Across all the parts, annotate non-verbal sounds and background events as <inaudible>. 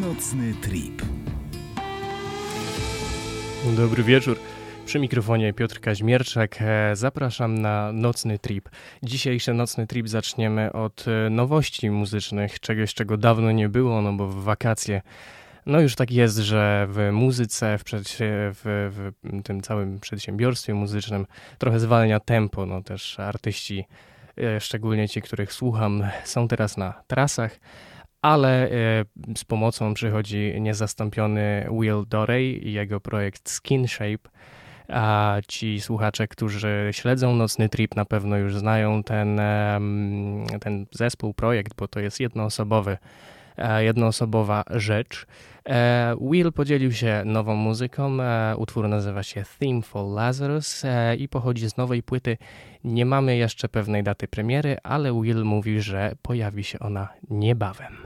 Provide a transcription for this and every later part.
Nocny trip. Dobry wieczór. Przy mikrofonie Piotr Kaźmierczak. E, zapraszam na nocny trip. Dzisiejszy nocny trip zaczniemy od e, nowości muzycznych, czegoś czego dawno nie było, no bo w wakacje. No już tak jest, że w muzyce, w, w, w tym całym przedsiębiorstwie muzycznym trochę zwalnia tempo. No też artyści, e, szczególnie ci, których słucham, są teraz na trasach ale z pomocą przychodzi niezastąpiony Will Dorey i jego projekt Skin Shape. A ci słuchacze, którzy śledzą Nocny Trip, na pewno już znają ten, ten zespół, projekt, bo to jest jednoosobowy, e, jednoosobowa rzecz. E, Will podzielił się nową muzyką. E, utwór nazywa się Theme for Lazarus i pochodzi z nowej płyty. Nie mamy jeszcze pewnej daty premiery, ale Will mówi, że pojawi się ona niebawem.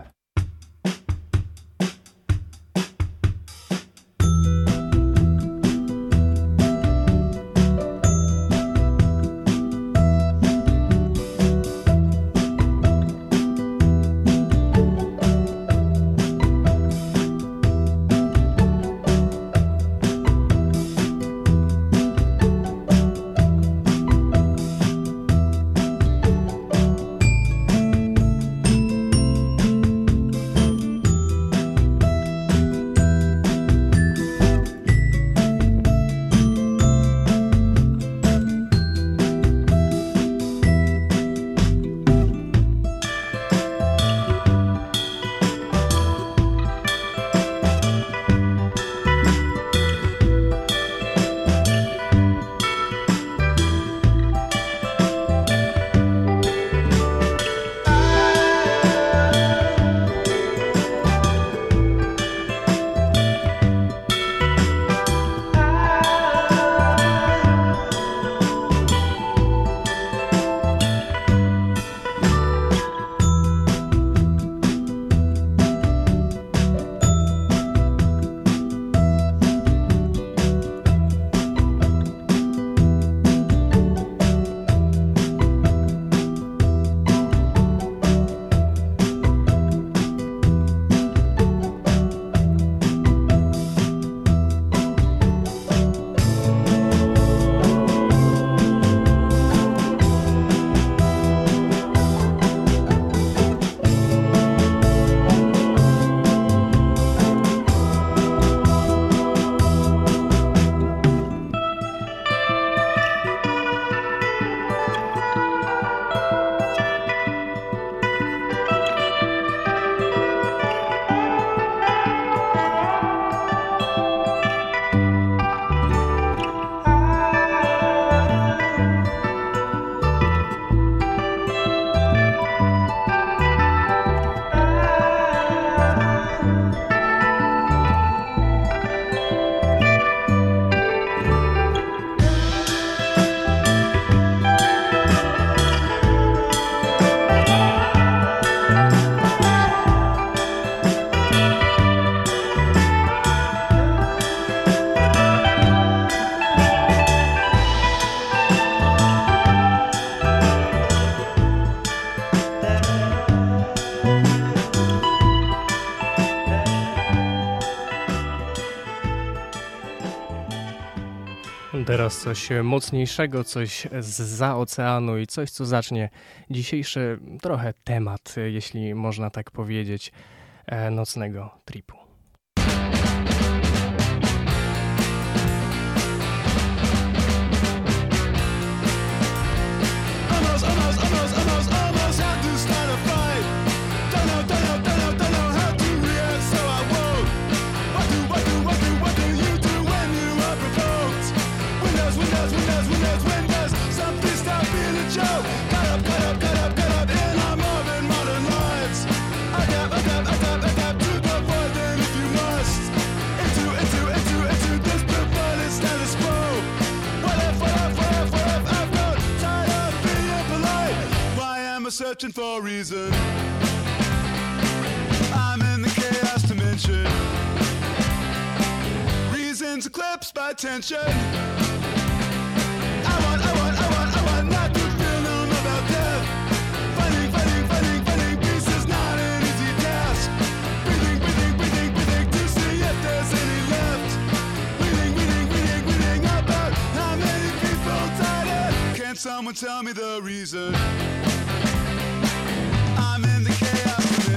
Teraz coś mocniejszego, coś za oceanu i coś, co zacznie dzisiejszy trochę temat, jeśli można tak powiedzieć, e, nocnego tripu. searching for a reason. I'm in the chaos dimension. Reasons eclipsed by tension. I want, I want, I want, I want not to feel numb about death. Fighting, fighting, fighting, fighting peace is not an easy task. Breathing, breathing, breathing, breathing to see if there's any left. Breathing, breathing, breathing, breathing about how many people died. Can't someone tell me the reason?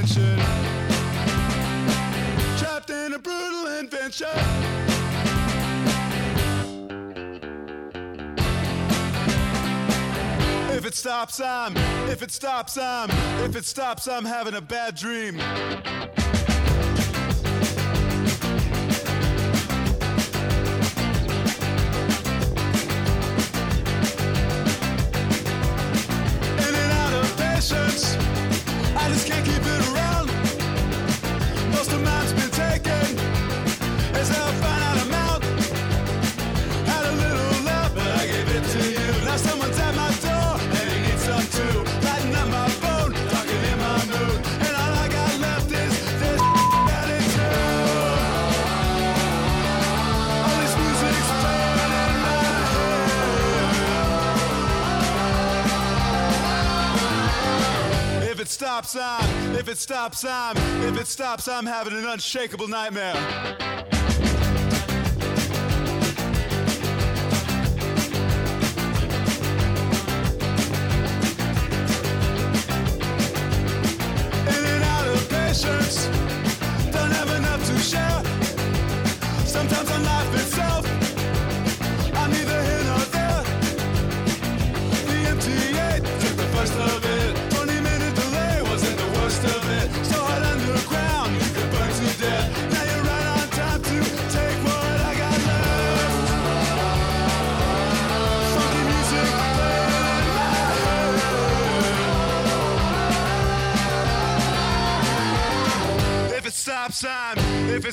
I'm in the chaos dimension, trapped in a brutal invention. If it stops, I'm, if it stops, I'm, if it stops, I'm having a bad dream. If it stops, I'm, if it stops, I'm having an unshakable nightmare.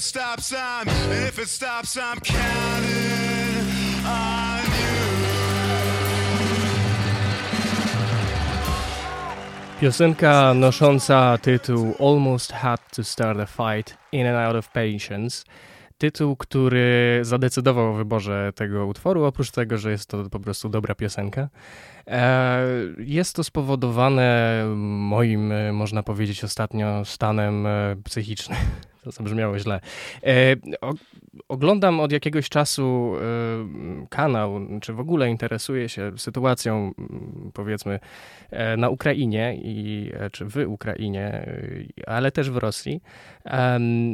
Stops, I'm. And if it stops, I'm counting on you. Piosenka nosząca tytuł Almost Had to Start a Fight In and Out of Patience. Tytuł, który zadecydował o wyborze tego utworu, oprócz tego, że jest to po prostu dobra piosenka. E, Jest to spowodowane moim, e, można powiedzieć, ostatnio stanem e, psychicznym. To zabrzmiało źle. E, o- Oglądam od jakiegoś czasu e, kanał, czy w ogóle interesuję się sytuacją, m, powiedzmy, e, na Ukrainie, i, e, czy w Ukrainie, e, ale też w Rosji.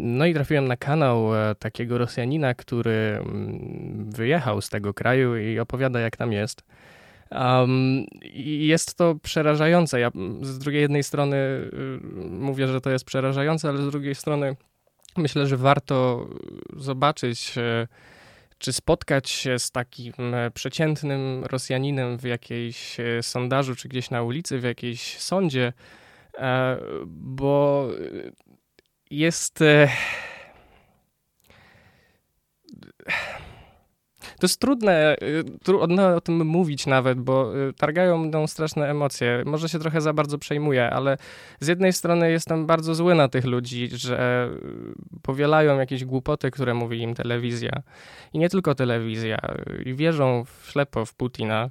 No i trafiłem na kanał e, takiego Rosjanina, który mm, wyjechał z tego kraju i opowiada, jak tam jest. Um, jest to przerażające. Ja mm, z drugiej jednej strony y, mówię, że to jest przerażające, ale z drugiej strony myślę, że warto zobaczyć, e, czy spotkać się z takim e, przeciętnym Rosjaninem w jakiejś e, sondażu, czy gdzieś na ulicy, w jakiejś sądzie, e, bo jest. To jest trudne, y, trudno o tym mówić nawet, bo y, targają mną straszne emocje. Może się trochę za bardzo przejmuję, ale z jednej strony jestem bardzo zły na tych ludzi, że y, powielają jakieś głupoty, które mówi im telewizja. I nie tylko telewizja. I wierzą w ślepo w Putina.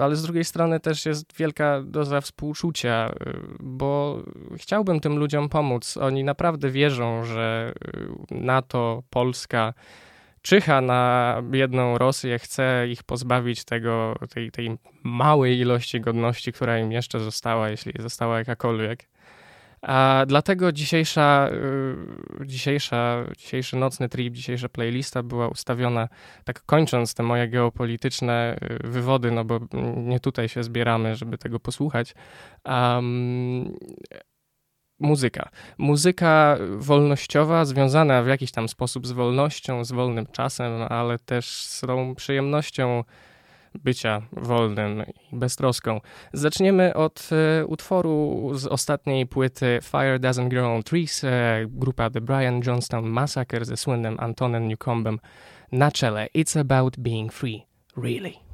Ale z drugiej strony też jest wielka doza współczucia, bo chciałbym tym ludziom pomóc. Oni naprawdę wierzą, że NATO, Polska czyha na biedną Rosję, chce ich pozbawić tego, tej, tej małej ilości godności, która im jeszcze została, jeśli została jakakolwiek. A dlatego dzisiejsza, y, dzisiejsza, dzisiejszy nocny trip, dzisiejsza playlista była ustawiona, tak kończąc te moje geopolityczne y, wywody, no bo nie tutaj się zbieramy, żeby tego posłuchać. Um, muzyka. Muzyka wolnościowa, związana w jakiś tam sposób z wolnością, z wolnym czasem, ale też z tą przyjemnością bycia wolnym i beztroską. Zaczniemy od e, utworu z ostatniej płyty Fire Doesn't Grow on Trees, e, grupa The Brian Johnston Massacre ze słynnym Antonem Newcombem na czele. It's about being free, really.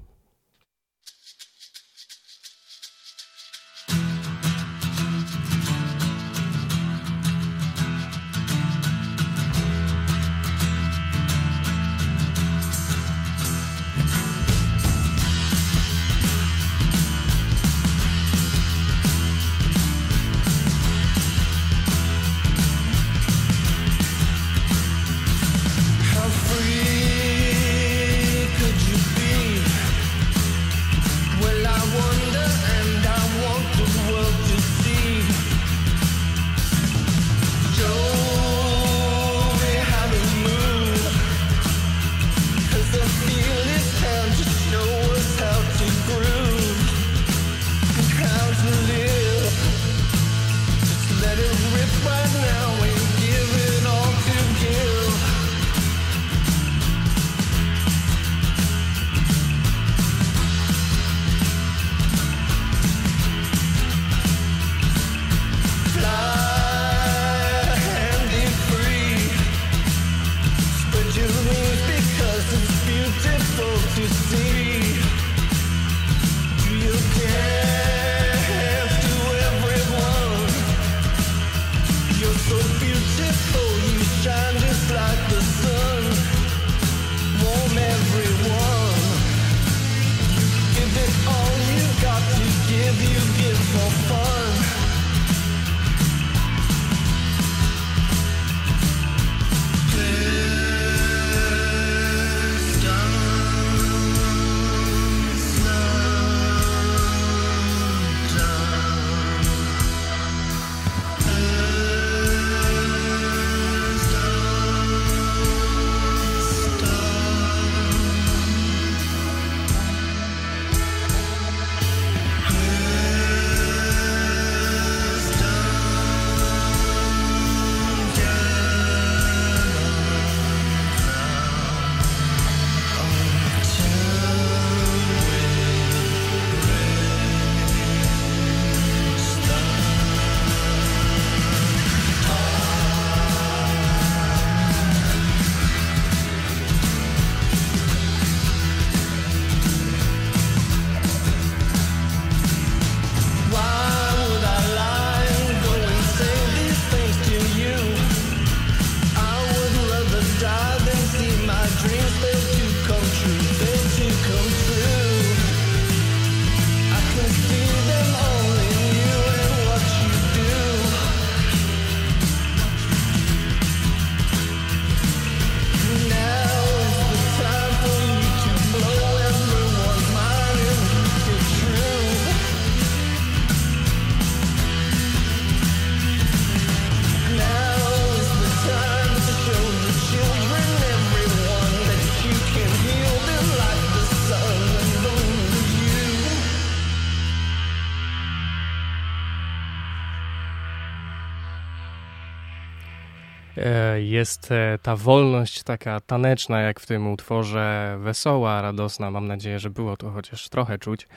Jest e, ta wolność taka taneczna, jak w tym utworze, wesoła, radosna. Mam nadzieję, że było to chociaż trochę czuć.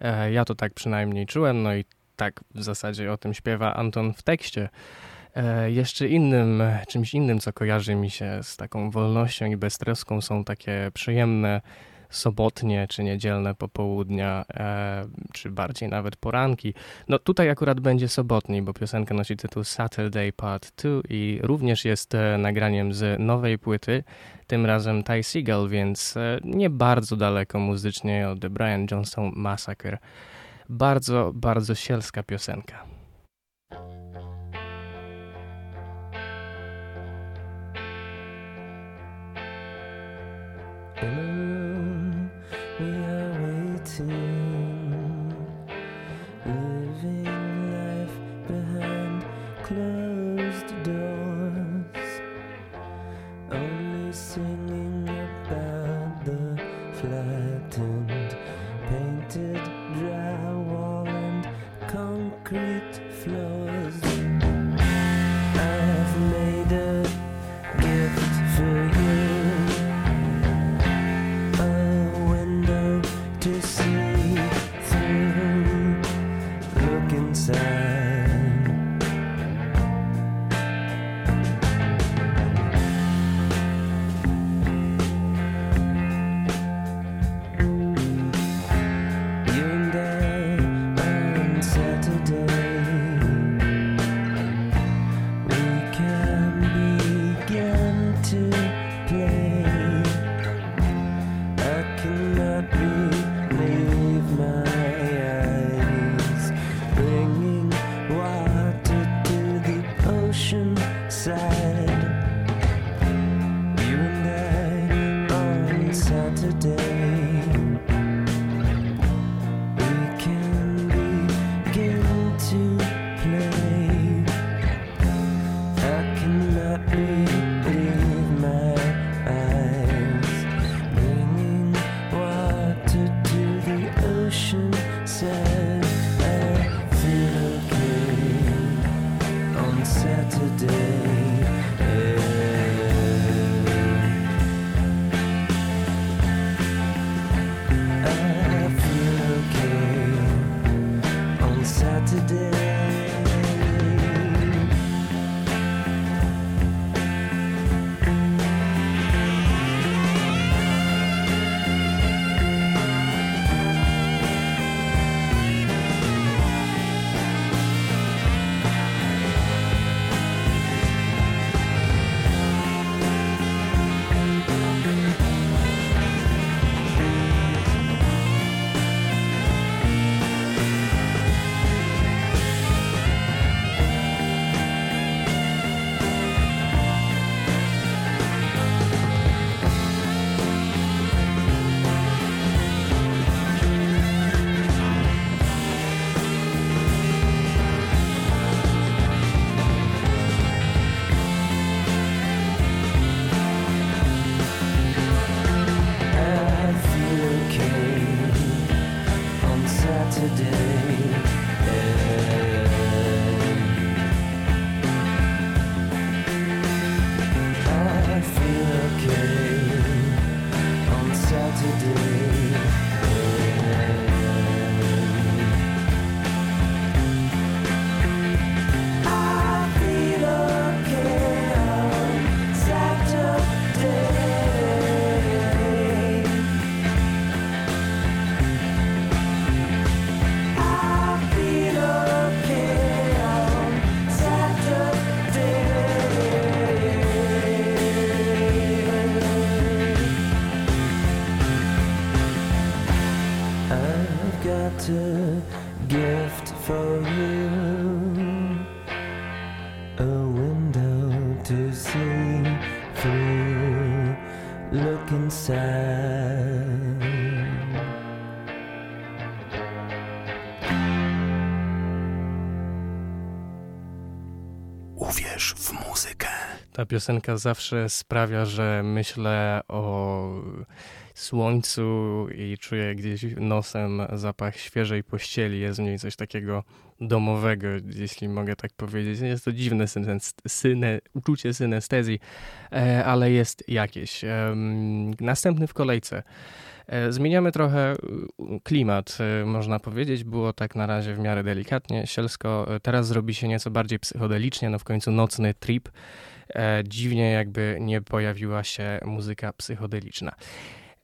E, ja to tak przynajmniej czułem, no i tak w zasadzie o tym śpiewa Anton w tekście. E, jeszcze innym, czymś innym, co kojarzy mi się z taką wolnością i beztroską, są takie przyjemne sobotnie czy niedzielne popołudnia, e, czy bardziej nawet poranki. No tutaj akurat będzie sobotni, bo piosenka nosi tytuł Saturday Part 2 i również jest e, nagraniem z nowej płyty, tym razem Ty Seagull, więc e, nie bardzo daleko muzycznie od The Brian Johnson Massacre. Bardzo, bardzo sielska piosenka. Saturday piosenka zawsze sprawia, że myślę o słońcu i czuję gdzieś nosem zapach świeżej pościeli. Jest w niej coś takiego domowego, jeśli mogę tak powiedzieć. Jest to dziwne syne, uczucie synestezji, e, ale jest jakieś. Następny w kolejce. E, zmieniamy trochę klimat, e, można powiedzieć. Było tak na razie w miarę delikatnie, sielsko. Teraz zrobi się nieco bardziej psychodelicznie, no w końcu nocny trip. Dziwnie jakby nie pojawiła się muzyka psychodeliczna.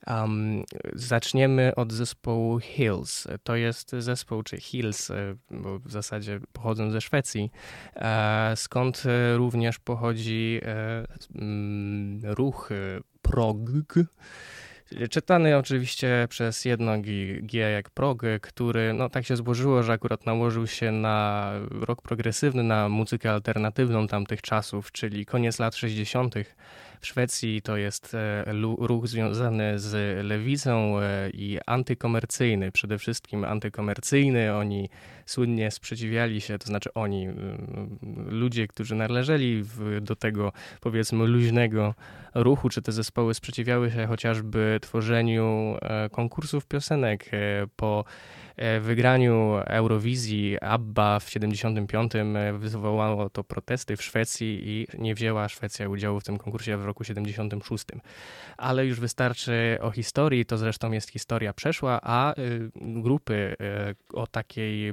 Um, zaczniemy od zespołu Hills. To jest zespół, czy Hills, e, bo w zasadzie pochodzą ze Szwecji, e, skąd również pochodzi e, mm, ruch prog, Czytany oczywiście przez jedno G jak prog, który no tak się złożyło, że akurat nałożył się na rok progresywny, na muzykę alternatywną tamtych czasów, czyli koniec lat 60. W Szwecji to jest e, ruch związany z lewicą e, i antykomercyjny, przede wszystkim antykomercyjny. Oni słynnie sprzeciwiali się, to znaczy oni, ludzie, którzy należeli do tego powiedzmy luźnego ruchu, czy te zespoły sprzeciwiały się chociażby tworzeniu e, konkursów piosenek po wygraniu Eurowizji ABBA w 75 e, wywołało to protesty w Szwecji i nie wzięła Szwecja udziału w tym konkursie w roku 76. Ale już wystarczy o historii, to zresztą jest historia przeszła, a y, grupy y, o takiej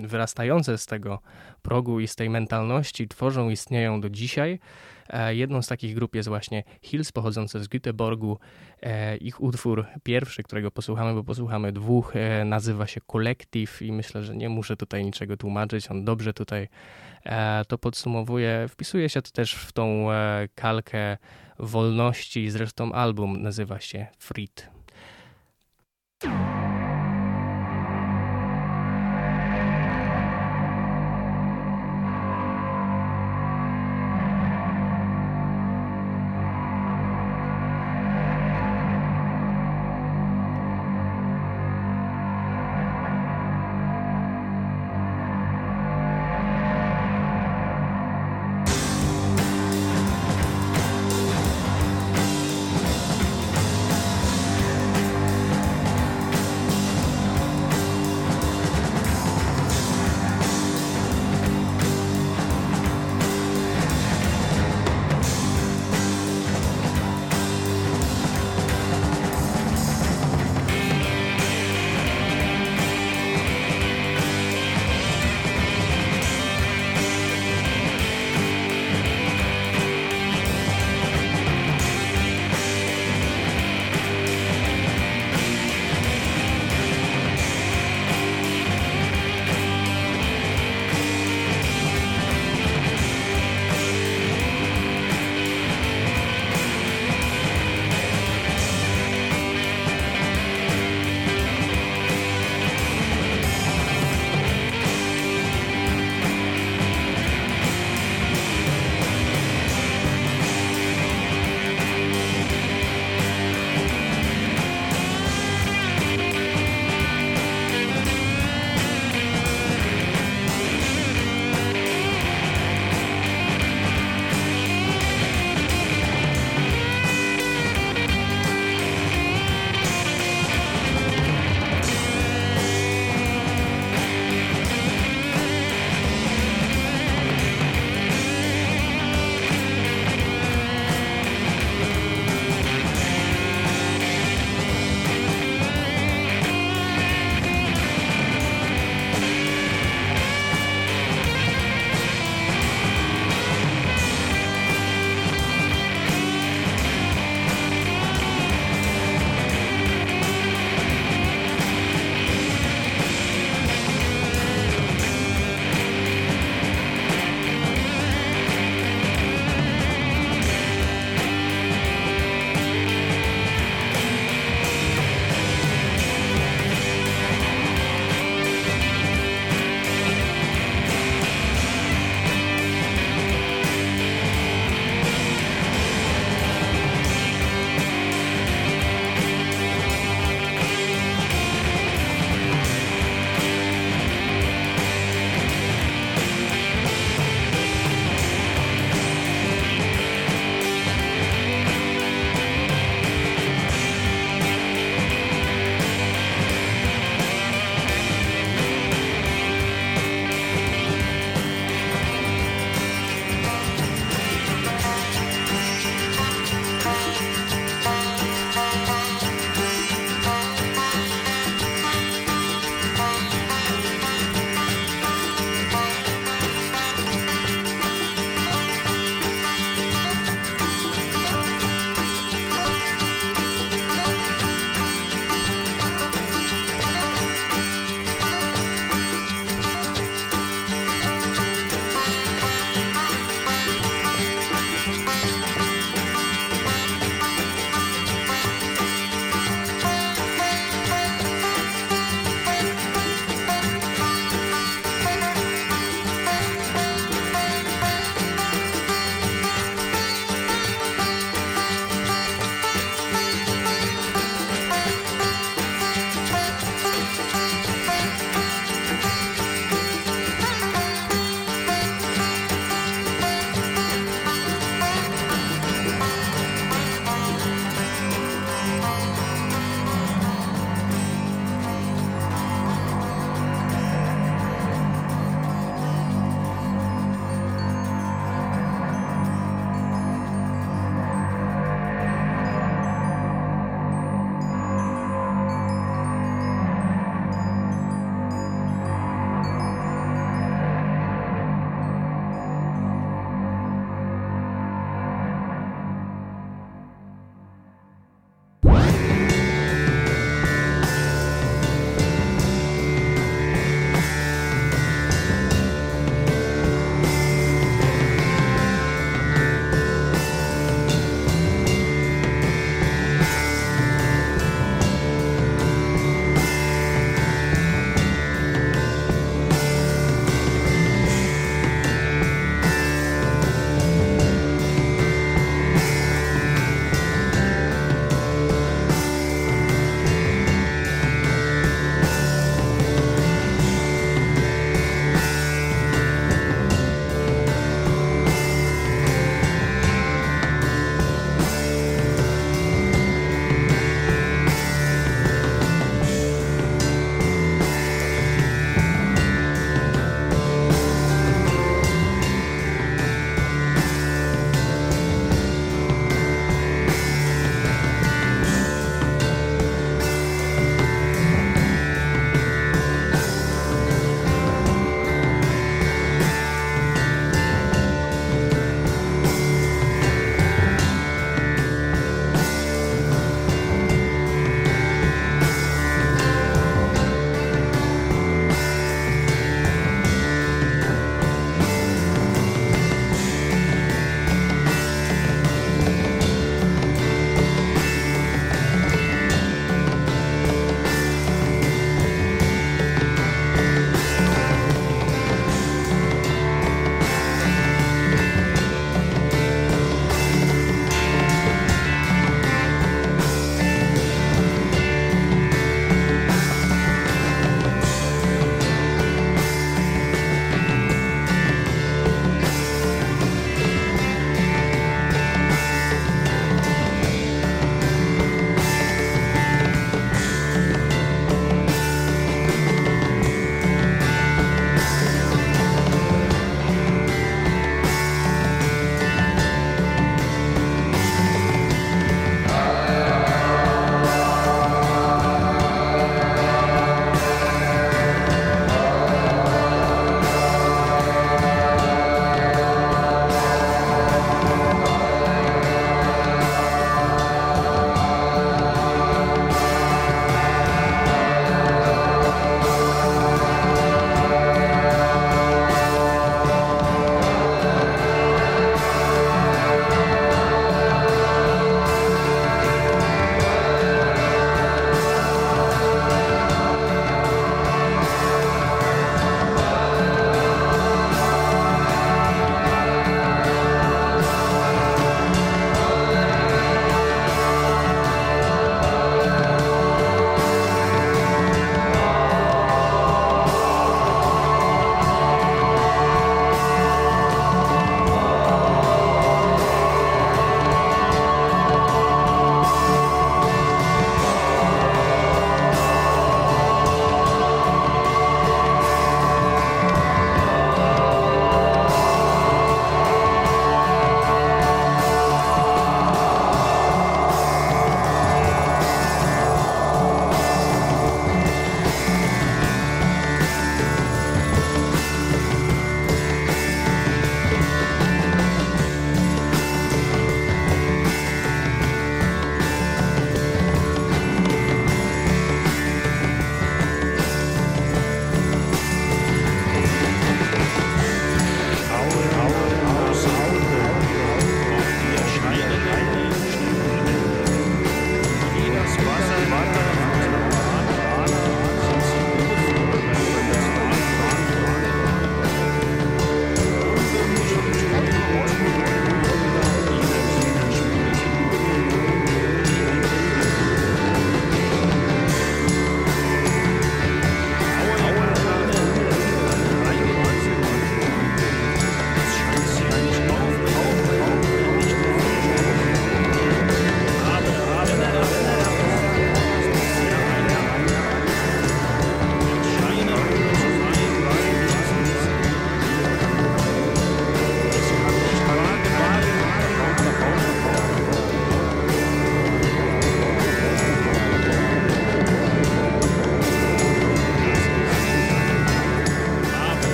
wyrastające z tego progu i z tej mentalności tworzą, istnieją do dzisiaj. E, jedną z takich grup jest właśnie Hills, pochodzące z Göteborgu. E, ich utwór pierwszy, którego posłuchamy, bo posłuchamy dwóch, e, nazywa się Collective i myślę, że nie muszę tutaj niczego tłumaczyć. On dobrze tutaj to podsumowuje. Wpisuje się to też w tą kalkę wolności. Zresztą album nazywa się Freed.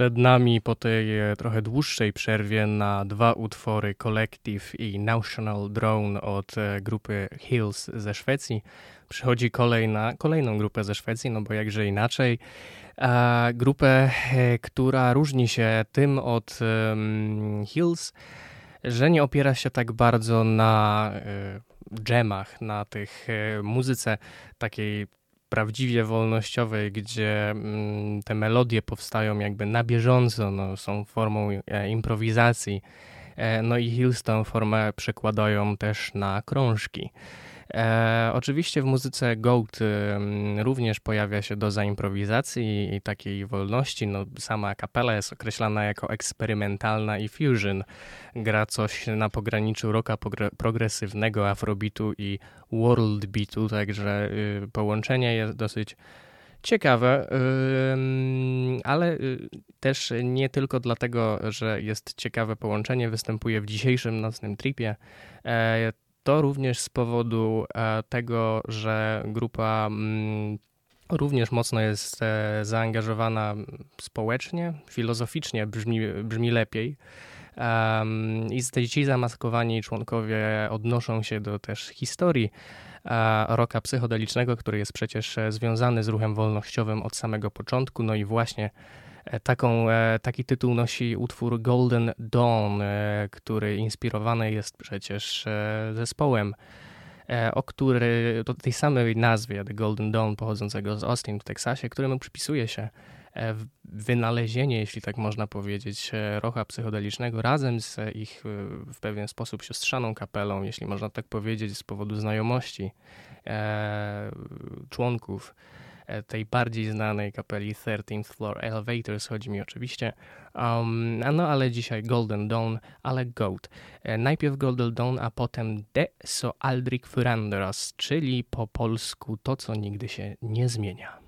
Przed nami po tej e, trochę dłuższej przerwie na dwa utwory Collective i National Drone od e, grupy Hills ze Szwecji. Przychodzi kolejna, kolejną grupę ze Szwecji, no bo jakże inaczej. Grupę, e, która różni się tym od Hills, że nie opiera się tak bardzo na dżemach, na tych muzyce takiej prawdziwie wolnościowej, gdzie mm, te melodie powstają jakby na bieżąco, no, są formą e, improwizacji. E, no i Hills tę formę przekładają też na krążki. E, oczywiście w muzyce Goat e, również pojawia się doza improwizacji i takiej wolności. No, sama kapela jest określana jako eksperymentalna i fusion. Gra coś na pograniczu rocka progresywnego, afrobitu i world beatu, także y, połączenie jest dosyć ciekawe, ale y, też nie tylko dlatego, że jest ciekawe połączenie, występuje w dzisiejszym nocnym tripie. To również z powodu e, tego, że grupa mm, również mocno jest e, zaangażowana społecznie, filozoficznie brzmi, brzmi lepiej. I ci zamaskowani członkowie odnoszą się do też historii e, roka psychodelicznego, który jest przecież związany z ruchem wolnościowym od samego początku. No i właśnie taką, e, taki tytuł nosi utwór Golden Dawn, e, który inspirowany jest przecież zespołem, o który, do tej samej nazwie, The Golden Dawn, pochodzącego z Austin w Teksasie, któremu przypisuje się wynalezienie, jeśli tak można powiedzieć, rocha psychodelicznego razem z ich w pewien sposób siostrzaną kapelą, jeśli można tak powiedzieć, z powodu znajomości członków. E, tej bardziej znanej kapeli 13th Floor Elevators, chodzi mi oczywiście. Um, no ale dzisiaj Golden Dawn, ale Goat. E, najpierw Golden Dawn, a potem De So Aldrich Furanderas, czyli po polsku to, co nigdy się nie zmienia.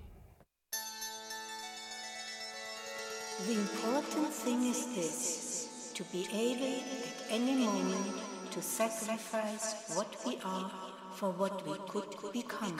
The important thing is this, to be able at any moment to sacrifice what we are for what we could become.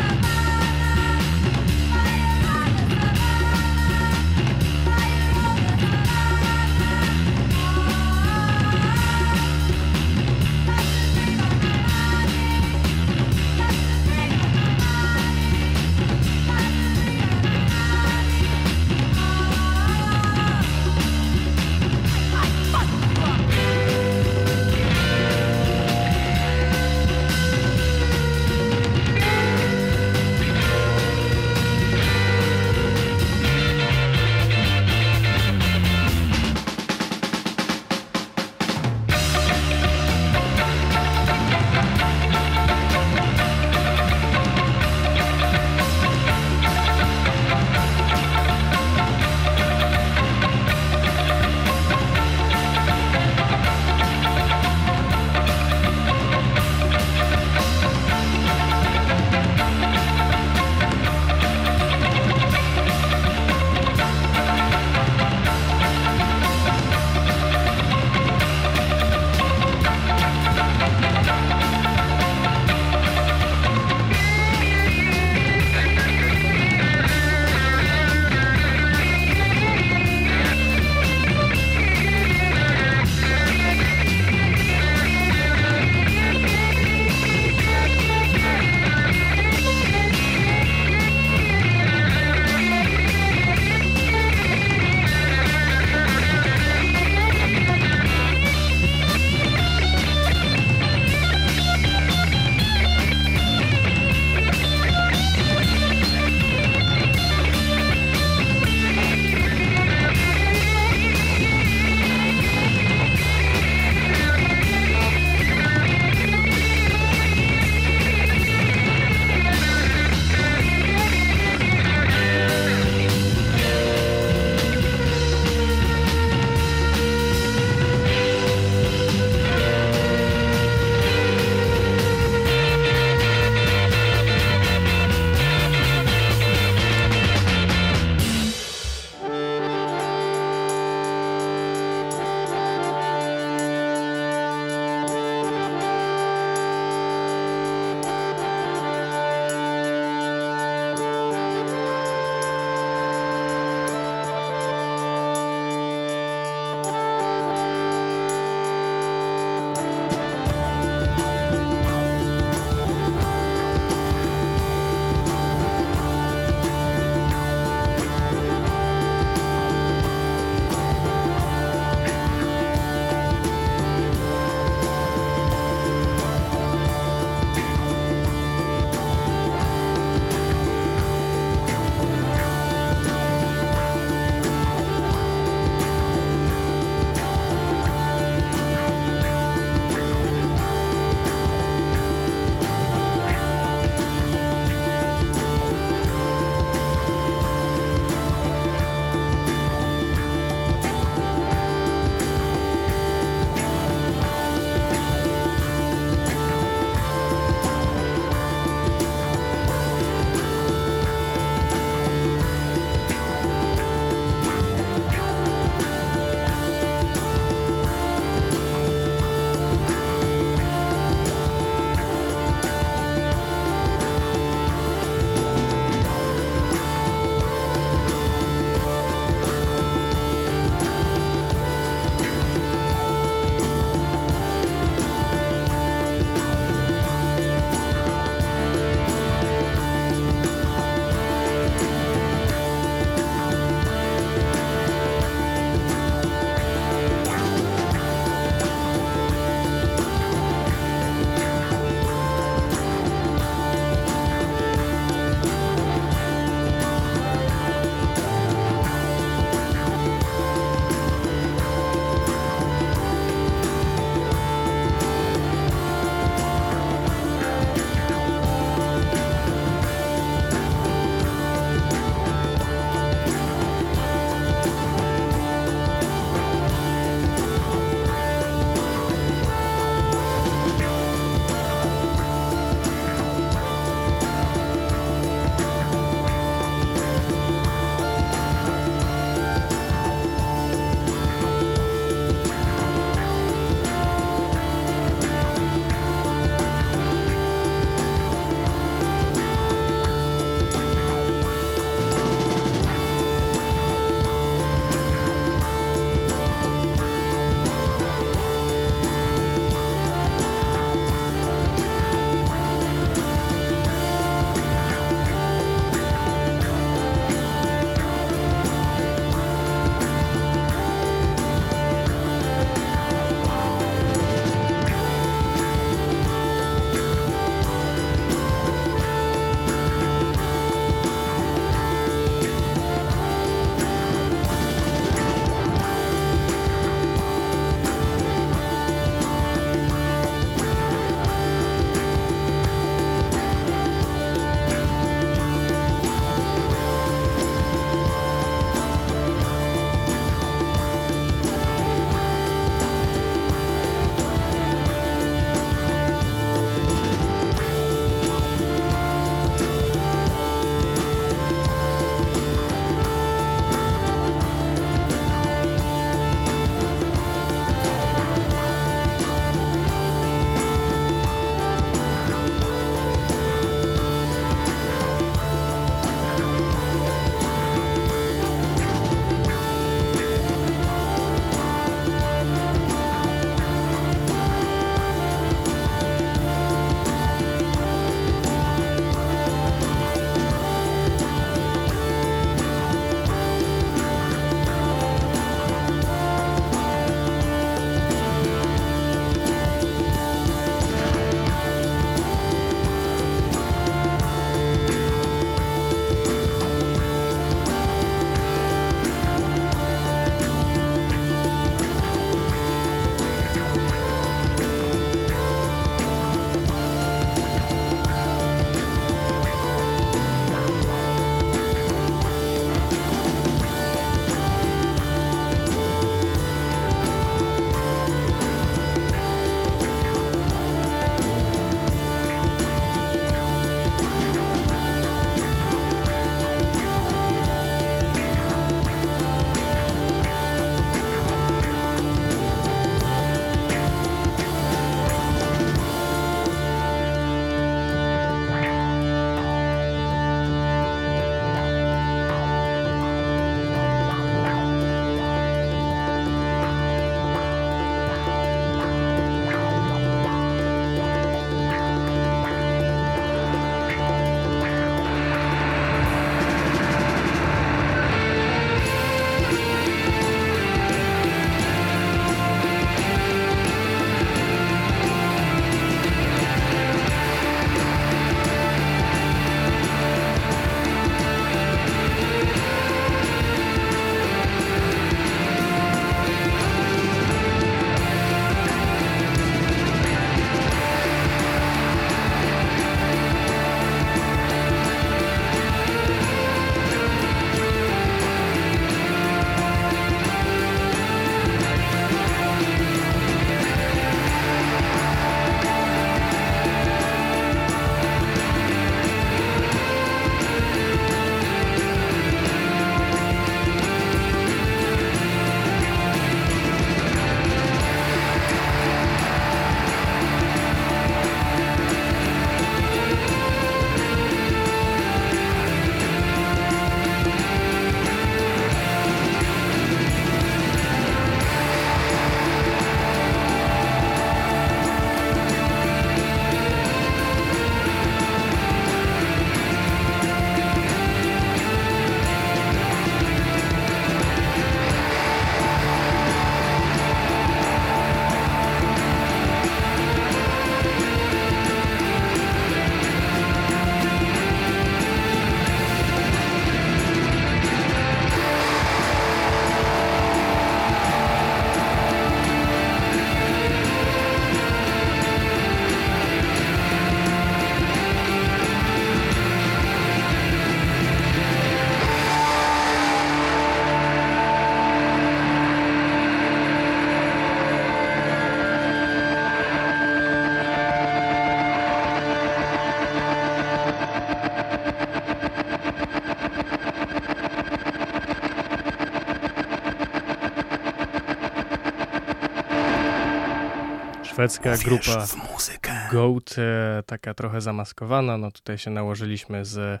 Szwedzka grupa w muzykę. Goat, e, taka trochę zamaskowana. No tutaj się nałożyliśmy z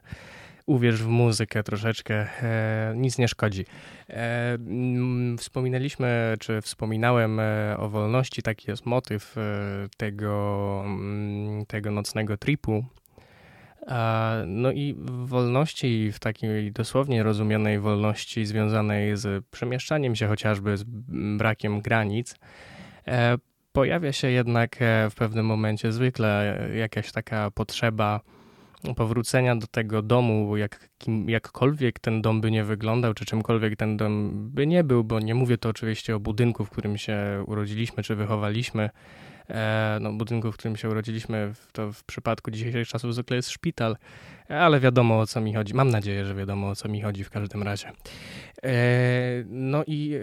Uwierz w muzykę troszeczkę, e, nic nie szkodzi. E, mm, wspominaliśmy, czy wspominałem e, o wolności, taki jest motyw e, tego, mm, tego nocnego tripu. No i wolności, w takiej dosłownie rozumianej wolności związanej z przemieszczaniem się chociażby, z brakiem granic, e, pojawia się jednak e, w pewnym momencie zwykle jakaś taka potrzeba powrócenia do tego domu, jak, kim- jakkolwiek ten dom by nie wyglądał, czy czymkolwiek ten dom by nie był, bo nie mówię to oczywiście o budynku, w którym się urodziliśmy, czy wychowaliśmy, no, budynku, w którym się urodziliśmy, to w przypadku dzisiejszych czasów zwykle jest szpital, ale wiadomo o co mi chodzi. Mam nadzieję, że wiadomo o co mi chodzi w każdym razie. E, no i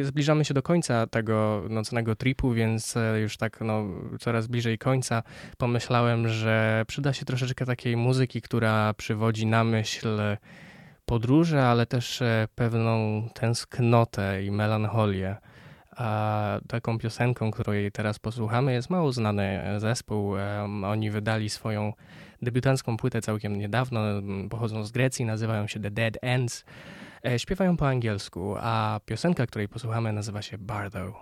e, zbliżamy się do końca tego nocnego tripu, więc e, już tak no, coraz bliżej końca pomyślałem, że przyda się troszeczkę takiej muzyki, która przywodzi na myśl podróże, ale też e, pewną tęsknotę i melancholię. A taką piosenką, której teraz posłuchamy, jest mało znany zespół. Em, Oni wydali swoją debiutancką płytę całkiem niedawno. m, Pochodzą z Grecji, nazywają się The Dead Ends. E, Śpiewają po angielsku, a piosenka, której posłuchamy, nazywa się. Bardo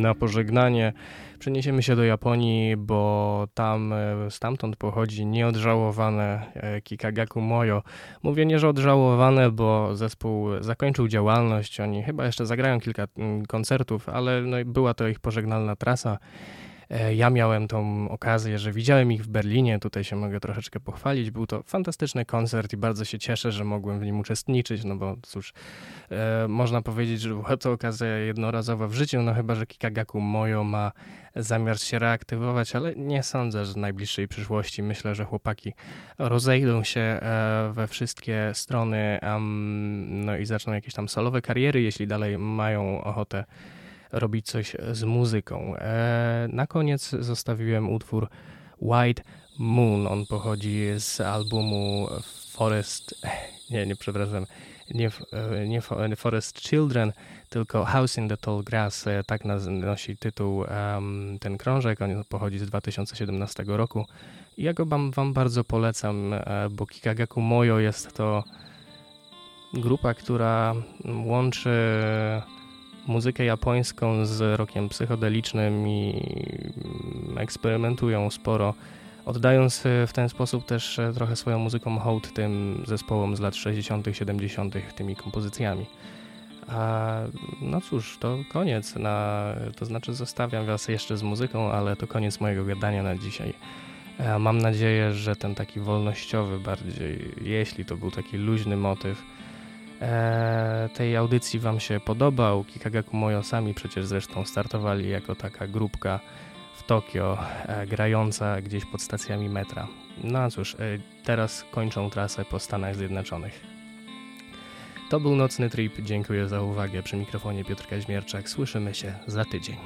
Na pożegnanie przeniesiemy się do Japonii, bo tam e, stamtąd pochodzi nieodżałowane e, Kikagaku Moyo. Mówię nie, że odżałowane, bo zespół zakończył działalność. Oni chyba jeszcze zagrają kilka mm, koncertów, ale no, była to ich pożegnalna trasa. E, ja miałem tą okazję, że widziałem ich w Berlinie, tutaj się mogę troszeczkę pochwalić. Był to fantastyczny koncert i bardzo się cieszę, że mogłem w nim uczestniczyć, no bo cóż, e, można powiedzieć, że była to okazja jednorazowa w życiu, no chyba, że Kikagaku Mojo ma zamiar się reaktywować, ale nie sądzę, że w najbliższej przyszłości. Myślę, że chłopaki rozejdą się e, we wszystkie strony um, no i zaczną jakieś tam solowe kariery, jeśli dalej mają ochotę robić coś z muzyką. E, na koniec zostawiłem utwór White Moon. On pochodzi z albumu Forest. <laughs> Nie, nie, przepraszam. Nie, e, nie Forest Children, tylko House in the Tall Grass. E, tak nosi tytuł um, ten krążek. On pochodzi z 2017 roku. Ja go wam, wam bardzo polecam, bo Kikagaku Moyo jest to grupa, która łączy muzykę japońską z rokiem psychodelicznym i eksperymentują sporo, oddając w ten sposób też trochę swoją muzyką hołd tym zespołom z lat 60., 70., tymi kompozycjami. A no cóż, to koniec. Na, to znaczy, zostawiam Was jeszcze z muzyką, ale to koniec mojego gadania na dzisiaj. Mam nadzieję, że ten taki wolnościowy bardziej, jeśli to był taki luźny motyw, e, tej audycji Wam się podobał. Kikagaku Mojo sami przecież zresztą startowali jako taka grupka w Tokio, e, grająca gdzieś pod stacjami metra. No a cóż, e, teraz kończą trasę po Stanach Zjednoczonych. To był Nocny Trip. Dziękuję za uwagę. Przy mikrofonie Piotr Kaźmierczak. Słyszymy się za tydzień.